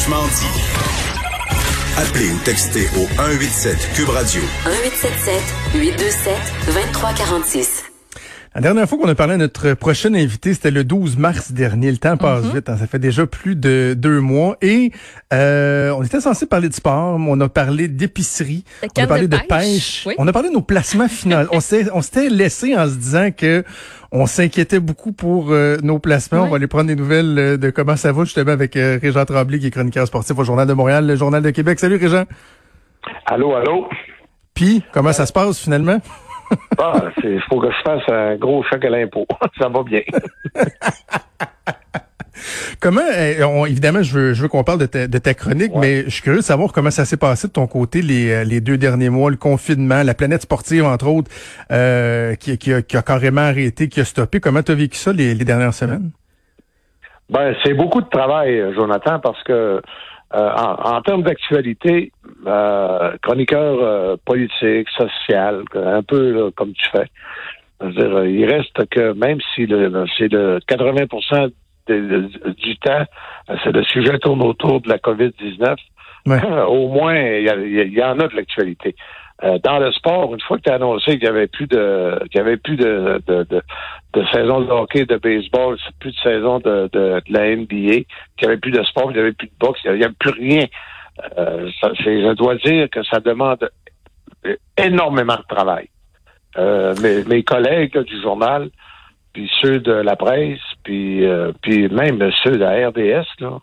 Franchement dit. Appelez ou textez au 187 Cube Radio. 1877 827 2346. La dernière fois qu'on a parlé à notre prochain invité, c'était le 12 mars dernier. Le temps passe Mm-hmm. vite, hein. ça fait déjà plus de deux mois. Et euh, on était censé parler de sport, mais on a parlé d'épicerie, on a parlé de de, pêche. pêche, Oui. on a parlé de nos placements finaux. on s'est- on s'était laissé en se disant que on s'inquiétait beaucoup pour euh, nos placements. Ouais. On va aller prendre des nouvelles euh, de comment ça va justement avec euh, Régent Tremblay, qui est chroniqueur sportif au Journal de Montréal, le Journal de Québec. Salut Régent. Allô, allô? Puis, comment ça se passe finalement? Ah, c'est faut que je fasse un gros choc à l'impôt. Ça va bien. Comment, on- évidemment, je veux, je veux qu'on parle de ta, de ta chronique, Ouais. mais je suis curieux de savoir comment ça s'est passé de ton côté les, euh, les deux derniers mois, le confinement, la planète sportive, entre autres, euh, qui, qui, a, qui a carrément arrêté, qui a stoppé. Comment tu as vécu ça les, les dernières semaines? Ben, c'est beaucoup de travail, Jonathan, parce que euh, en, en termes d'actualité, euh, chroniqueur euh, politique, social, un peu là, comme tu fais. Dire, il reste que même si c'est le 80 de- de- du temps, c'est le sujet tourne autour de la COVID-19, Ouais. au moins, il y, en a de l'actualité. Euh, dans le sport, une fois que tu as annoncé qu'il y avait plus de qu'il y avait plus de, de, de, de saison de hockey, de baseball, plus de saison de, de, de la NBA, qu'il n'y avait plus de sport, qu'il n'y avait plus de boxe, il n'y avait plus rien. Euh, ça, je dois dire que ça demande énormément de travail. Euh, mes, mes collègues là, du journal, puis ceux de la presse, puis euh, puis même ceux de la RDS, là,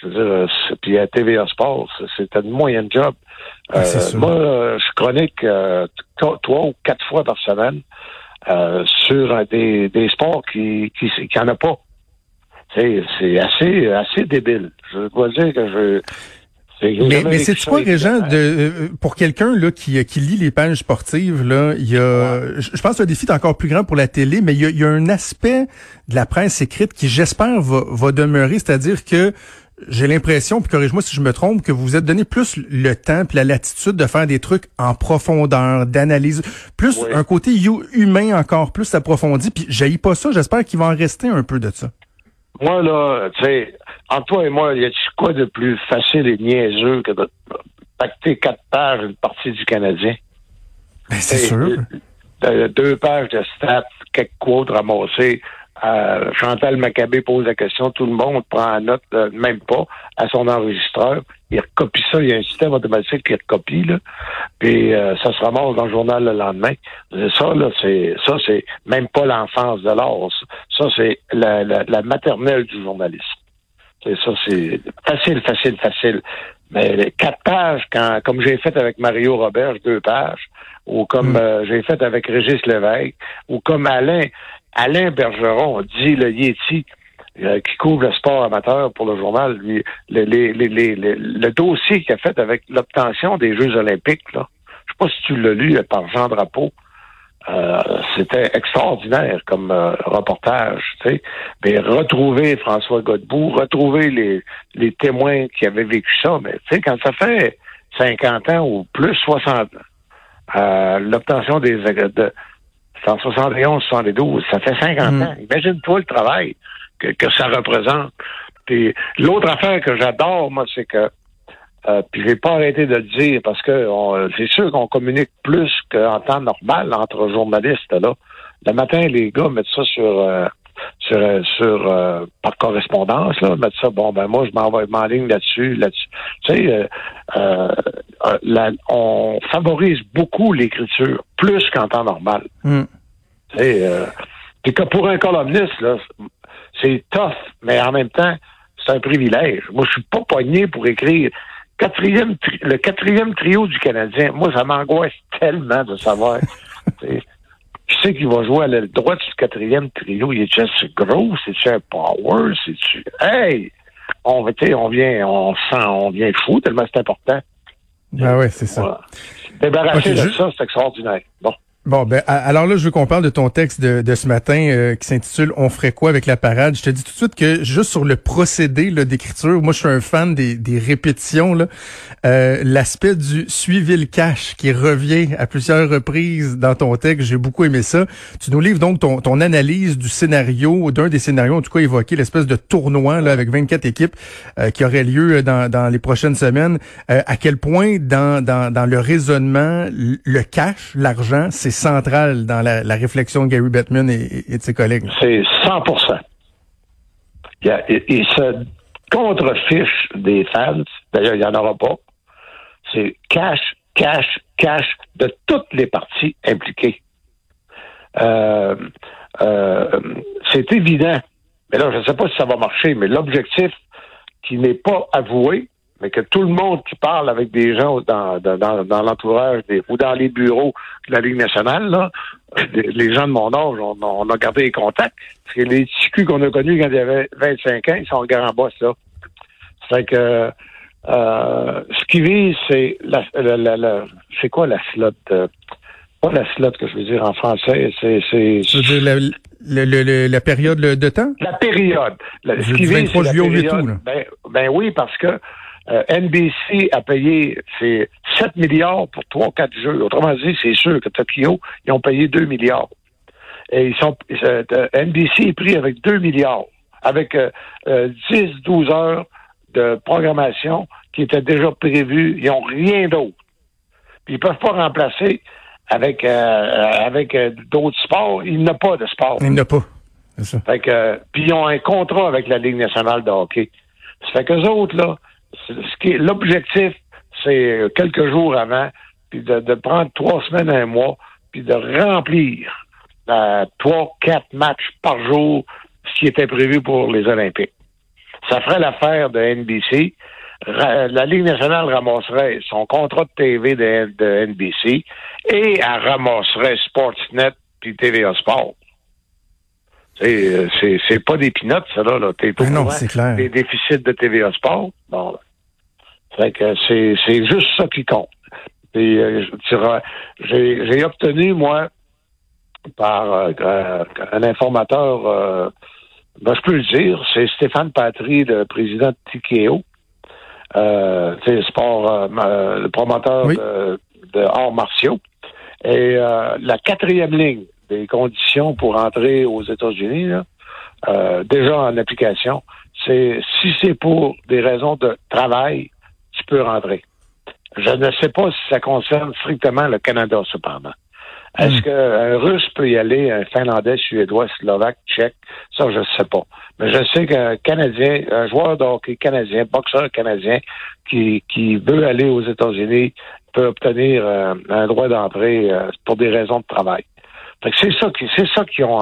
je veux dire, puis à TVA Sports, c'était une moyenne job. Ah, Euh, moi, je chronique euh, trois ou quatre fois par semaine sur des, des sports qui qui qui en a pas. C'est assez assez débile. Je dois dire que je Mais, mais c'est quoi. Régent, de, euh, pour quelqu'un là qui, qui lit les pages sportives, là, il y a, je je pense que le défi est encore plus grand pour la télé, mais il y a, il y a un aspect de la presse écrite qui, j'espère, va, va demeurer, c'est-à-dire que j'ai l'impression, puis corrige-moi si je me trompe, que vous vous êtes donné plus le temps puis la latitude de faire des trucs en profondeur, d'analyse, plus Oui. un côté hu- humain encore plus approfondi, puis j'haïs pas ça, j'espère qu'il va en rester un peu de ça. Moi, là, tu sais, entre toi et moi, y a quoi de plus facile et niaiseux que de pacter quatre pages une partie du Canadien? Ben, c'est sûr. deux pages de stats, quelques quotes ramassées. Euh, Chantal Maccabé pose la question, tout le monde prend la note, euh, même pas, à son enregistreur. Il recopie ça, il y a un système automatique qui recopie, là. Puis euh, ça se ramasse dans le journal le lendemain. Ça, là, c'est ça, c'est même pas l'enfance de l'art. Ça, c'est la, la, la maternelle du journalisme. C'est ça, c'est facile, facile, facile. Mais quatre pages, quand, comme j'ai fait avec Mario Roberge, deux pages, ou comme Mm. euh, j'ai fait avec Régis Lévesque, ou comme Alain, Alain Bergeron, dit le Yeti, euh, qui couvre le sport amateur pour le journal, lui, le, les- les- les- les- le dossier qu'il a fait avec l'obtention des Jeux olympiques, là, je sais pas si tu l'as lu par Jean Drapeau, euh, c'était extraordinaire comme euh, reportage, tu sais. Mais retrouver François Godbout, retrouver les, les témoins qui avaient vécu ça, mais tu sais, quand ça fait 50 ans ou plus 60 ans, euh, l'obtention des de, c'est en 71, 72, ça fait 50 Mm. ans. Imagine-toi le travail que, que ça représente. L'autre affaire que j'adore, moi, c'est que euh, puis j'ai pas arrêté de le dire parce que c'est sûr qu'on communique plus qu'en temps normal entre journalistes là. Le matin, les gars mettent ça sur euh, sur euh, sur euh, par correspondance là, mettent ça. Bon ben moi je m'envoie m'enligne là-dessus, là-dessus. Tu sais, euh, euh, la- on favorise beaucoup l'écriture plus qu'en temps normal. Mm. Tu sais, euh, puis que pour un columniste là, c'est tough, mais en même temps c'est un privilège. Moi je suis pas pogné pour écrire quatrième tri- le quatrième trio du Canadien, moi, ça m'angoisse tellement de savoir. Qui c'est qui va jouer à l'aile droite du quatrième trio? Il est juste gros? C'est-tu un power? C'est-tu. Hey! On, on vient, on sent, on vient fou tellement c'est important. Ben ouais, c'est ça. Voilà. Débarrasser de je- ça, c'est extraordinaire. Bon. Bon, ben alors là, je veux qu'on parle de ton texte de, de ce matin euh, qui s'intitule On ferait quoi avec la parade? Je te dis tout de suite que juste sur le procédé d'écriture, moi je suis un fan des, des répétitions. Euh, L'aspect du suivi le cash qui revient à plusieurs reprises dans ton texte, j'ai beaucoup aimé ça. Tu nous livres donc ton, ton analyse du scénario, d'un des scénarios en tout cas évoqué, l'espèce de tournoi là, avec 24 équipes euh, qui aurait lieu dans, dans les prochaines semaines. Euh, à quel point dans, dans, dans le raisonnement, le cash, l'argent, c'est central dans la, réflexion de Gary Bettman et, de ses collègues. C'est 100 il, il, se contrefiche des fans. D'ailleurs, il n'y en aura pas. C'est cash, cash, cash de toutes les parties impliquées. Euh, euh, c'est évident. Mais là, je ne sais pas si ça va marcher, mais l'objectif qui n'est pas avoué, mais que tout le monde qui parle avec des gens dans, dans, dans l'entourage ou dans les bureaux de la Ligue nationale, là, les gens de mon âge, on, a gardé les contacts. Parce que les TQ qu'on a connus quand il y avait 25 ans, ils sont en grand boss, là. C'est que euh, ce qui vise, c'est la, la, c'est quoi la slot? Euh, pas la slot que je veux dire en français, c'est. c'est la, période de temps? La période. ce qui vise, c'est la période. Ben, ben oui, parce que euh, NBC a payé c'est 7 milliards pour 3-4 jeux. Autrement dit, c'est sûr que Tokyo, ils ont payé 2 milliards. Et ils sont euh, NBC est pris avec 2 milliards, avec 10-12 euh, heures de programmation qui étaient déjà prévues. Ils n'ont rien d'autre. Puis ils peuvent pas remplacer avec avec d'autres sports. Il a pas de sport. Il a pas. Ça. Fait que, puis ils ont un contrat avec la Ligue nationale de hockey. Ça fait qu'eux autres, là, ce qui l'objectif, c'est quelques jours avant, puis de, prendre trois semaines, un mois, puis de remplir trois, quatre matchs par jour, ce qui était prévu pour les Olympiques. Ça ferait l'affaire de NBC. la Ligue nationale ramasserait son contrat de TV de, NBC et elle ramasserait Sportsnet puis TVA Sport. Euh, c'est, c'est pas des pinottes, ça, là. là. T'es non, c'est clair. Des déficits de TVA Sport. Bon, fait que c'est, c'est juste ça qui compte. Euh, j'ai, j'ai obtenu, moi, par euh, un informateur, euh, ben, je peux le dire, c'est Stéphane Patry, le président de Tikeo, euh, sport, le promoteur de, de arts martiaux. Et la quatrième ligne des conditions pour entrer aux États-Unis, euh, déjà en application, c'est si c'est pour des raisons de travail, tu peux rentrer. Je ne sais pas si ça concerne strictement le Canada, cependant. Est-ce hmm. qu'un Russe peut y aller, un Finlandais, Suédois, Slovaque, Tchèque? Ça, je ne sais pas. Mais je sais qu'un Canadien, un joueur de hockey canadien, boxeur canadien, qui, qui veut aller aux États-Unis, peut obtenir euh, un droit d'entrée euh, pour des raisons de travail c'est ça qui, c'est ça qui ont.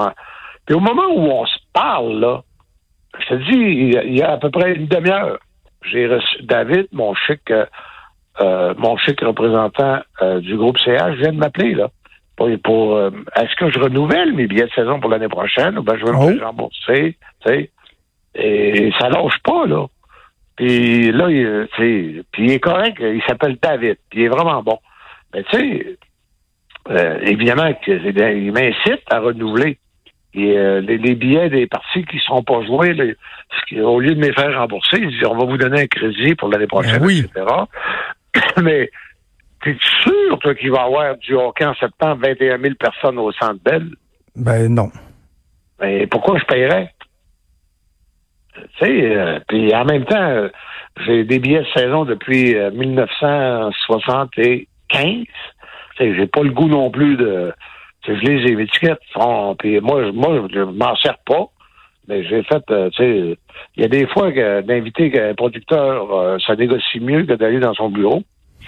Puis au moment où on se parle, là, je te dis, il y a à peu près une demi-heure, j'ai reçu David, mon chic, euh, euh mon chic représentant euh, du groupe CH, vient de m'appeler, là. Pour, pour euh, est-ce que je renouvelle mes billets de saison pour l'année prochaine ou ben je vais me oh. rembourser, tu sais? Et ça lâche pas, là. Puis là, il, puis il est correct, il s'appelle David, puis il est vraiment bon. Mais tu sais, euh, évidemment qu'il m'incite à renouveler. Et euh, les, billets des parties qui ne seront pas joués, au lieu de me faire rembourser, ils disent on va vous donner un crédit pour l'année prochaine, ben etc. Mais es sûr, toi, qu'il va y avoir du hockey en septembre, 21 000 personnes au Centre Bell? Ben non. Mais pourquoi je paierais? Tu sais, euh, puis en même temps, j'ai des billets de saison depuis 1975 j'ai pas le goût non plus de. Je lis les étiquettes. puis moi, moi, je m'en sers pas. Mais j'ai fait, euh, tu sais, il y a des fois que d'inviter un producteur, euh, ça négocie mieux que d'aller dans son bureau.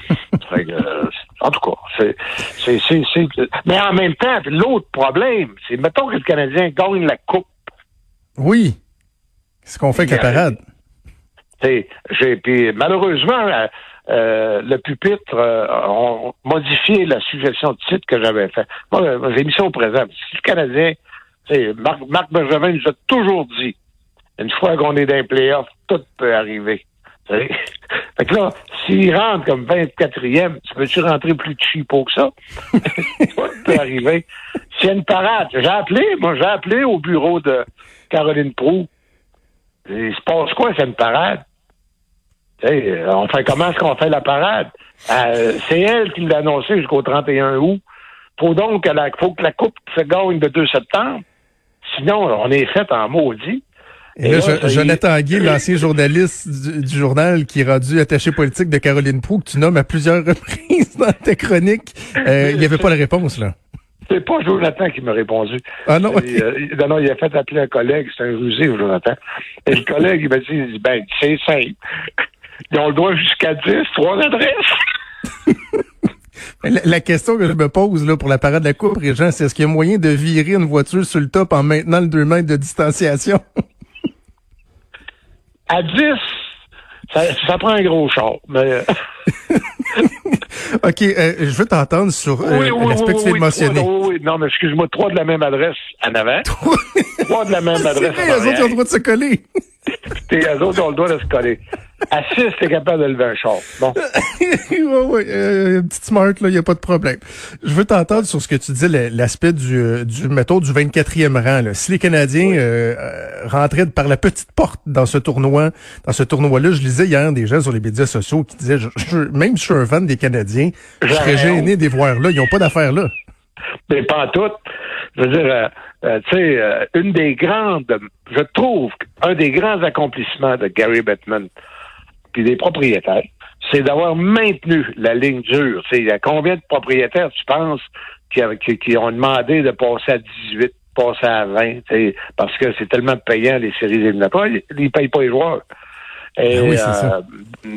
Euh, en tout cas, c'est, c'est, c'est, Mais en même temps, l'autre problème, c'est mettons que le Canadien gagne la coupe. Oui. C'est ce qu'on fait avec la parade. J'ai, puis malheureusement, euh, le pupitre euh, ont modifié la suggestion de titre que j'avais fait. Moi, j'ai mis ça au présent. Si le Canadien, Marc, Marc Benjamin nous a toujours dit, une fois qu'on est dans les playoffs, tout peut arriver. Fait que là, s'il rentre comme 24e, tu peux-tu rentrer plus cheapo que ça? Quoi peut arriver? S'il y a une parade, j'ai appelé, moi, j'ai appelé au bureau de Caroline Proux. Il se passe quoi, c'est une parade? T'sais, on fait comment est-ce qu'on fait la parade? Euh, c'est elle qui l'a annoncé jusqu'au 31 août. Faut donc que la, faut que la coupe se gagne le 2 septembre. Sinon, on est fait en maudit. Et, là, je, Jonathan Guy, l'ancien journaliste du, du, journal qui est rendu attaché politique de Caroline Proux, que tu nommes à plusieurs reprises dans tes chroniques, euh, il n'y avait pas la réponse, là. C'est pas Jonathan qui m'a répondu. Ah non? Euh, non, non, il a fait appeler un collègue, c'est un rusé, Jonathan. Et le collègue, il m'a dit, il dit ben, c'est simple. Ils ont le droit jusqu'à 10, trois adresses. La, la, question que je me pose là pour la parade de la Coupe, Régent, c'est est-ce qu'il y a moyen de virer une voiture sur le top en maintenant le 2 mètres de distanciation? à 10, ça, ça, prend un gros char. Mais... OK, euh, je veux t'entendre sur euh, oui, oui, l'aspect oui, que tu viens de mentionner. Oui, oui, non, mais excuse-moi, trois de la même adresse en avant. trois de la même adresse en arrière. Les autres ont le droit de se coller. les autres ont le droit de se coller. À 6, t'es capable de lever un char. Bon. oui, oui, euh, petite smart, là, il n'y a pas de problème. Je veux t'entendre sur ce que tu disais, l'aspect du, du, mettons, du 24e rang. Là. Si les Canadiens oui. euh, rentraient par la petite porte dans ce tournoi, dans ce tournoi-là, je lisais hier des gens sur les médias sociaux qui disaient, je, je, même si je suis un fan des Canadiens, je serais gêné de les voir là. Ils n'ont pas d'affaires là. Mais pas en tout. Je veux dire, euh, euh, tu sais, euh, une des grandes, je trouve, un des grands accomplissements de Gary Bettman, puis des propriétaires, c'est d'avoir maintenu la ligne dure. Il y a combien de propriétaires, tu penses, qui, qui, qui, ont demandé de passer à 18, passer à 20, parce que c'est tellement payant les séries éliminatoires, ils ne payent pas les joueurs. Et oui, euh,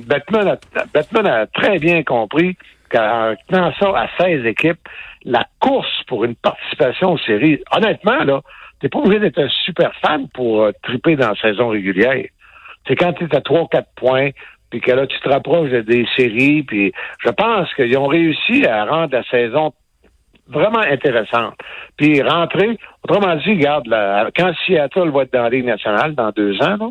Batman, a, Batman a très bien compris qu'en tenant ça à 16 équipes, la course pour une participation aux séries, honnêtement, là, t'es pas obligé d'être un super fan pour euh, triper dans la saison régulière. C'est quand tu es à 3-4 points, puis que là, tu te rapproches des séries, puis je pense qu'ils ont réussi à rendre la saison vraiment intéressante. Puis rentrer, autrement dit, regarde, là, quand Seattle va être dans la Ligue nationale dans deux ans, là,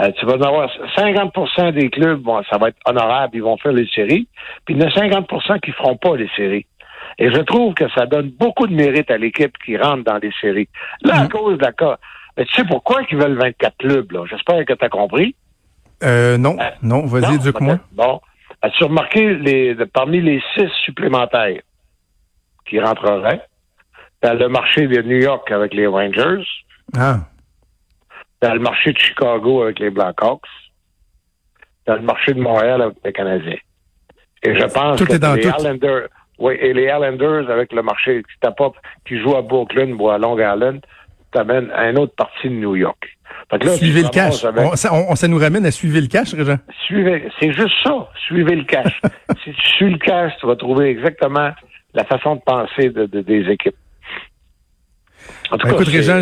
euh, tu vas en avoir 50% des clubs, bon, ça va être honorable, ils vont faire les séries, puis il y en a 50 qui feront pas les séries. Et je trouve que ça donne beaucoup de mérite à l'équipe qui rentre dans les séries. Là, à cause de la cas, mais tu sais pourquoi ils veulent 24 clubs, là? J'espère que tu as compris. Euh, non, euh, non, vas-y, éduque-moi. Bon. As-tu remarqué les, parmi les six supplémentaires qui rentreraient, dans le marché de New York avec les Rangers, ah. dans le marché de Chicago avec les Blackhawks, dans le marché de Montréal avec les Canadiens. Et je pense tout que est dans les tout. Islanders, oui, et les Islanders avec le marché qui qui joue à Brooklyn ou à Long Island, t'amène à une autre partie de New York. Là, suivez le cash. Avec... On, ça, on, ça, nous ramène à suivre le cash, Régent. Suivez, c'est juste ça. Suivez le cash. si tu suis le cash, tu vas trouver exactement la façon de penser de, de des équipes. En tout ben, cas, écoute, Régent,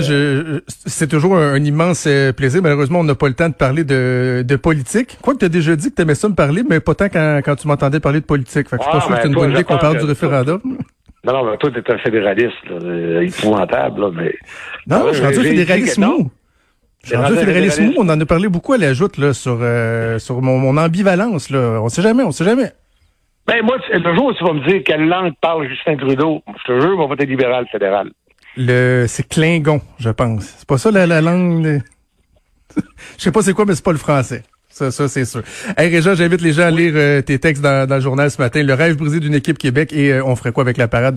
c'est toujours un, un, immense plaisir. Malheureusement, on n'a pas le temps de parler de, de politique. Quoi que tu as déjà dit que tu aimais ça me parler, mais pas tant quand, quand tu m'entendais parler de politique. Fait que ah, je suis pas sûr que c'est une bonne idée qu'on parle du référendum. Non, non, mais toi, t'es un fédéraliste, là, épouvantable, là, mais... Non, je suis rendu fédéraliste mou. Je suis rendu fédéraliste mou. On en a parlé beaucoup à la joute, là, sur, euh, sur mon, mon ambivalence, là. On sait jamais, on sait jamais. Ben, moi, le jour où tu vas me dire quelle langue parle Justin Trudeau, je te jure, on va voter libéral fédéral. Le, c'est Klingon, je pense. C'est pas ça, la, la langue... De... je sais pas c'est quoi, mais c'est pas le français. Ça, ça c'est sûr. Hey Réjean, j'invite les gens à lire euh, tes textes dans, dans, le journal ce matin. Le rêve brisé d'une équipe Québec et euh, on ferait quoi avec la parade?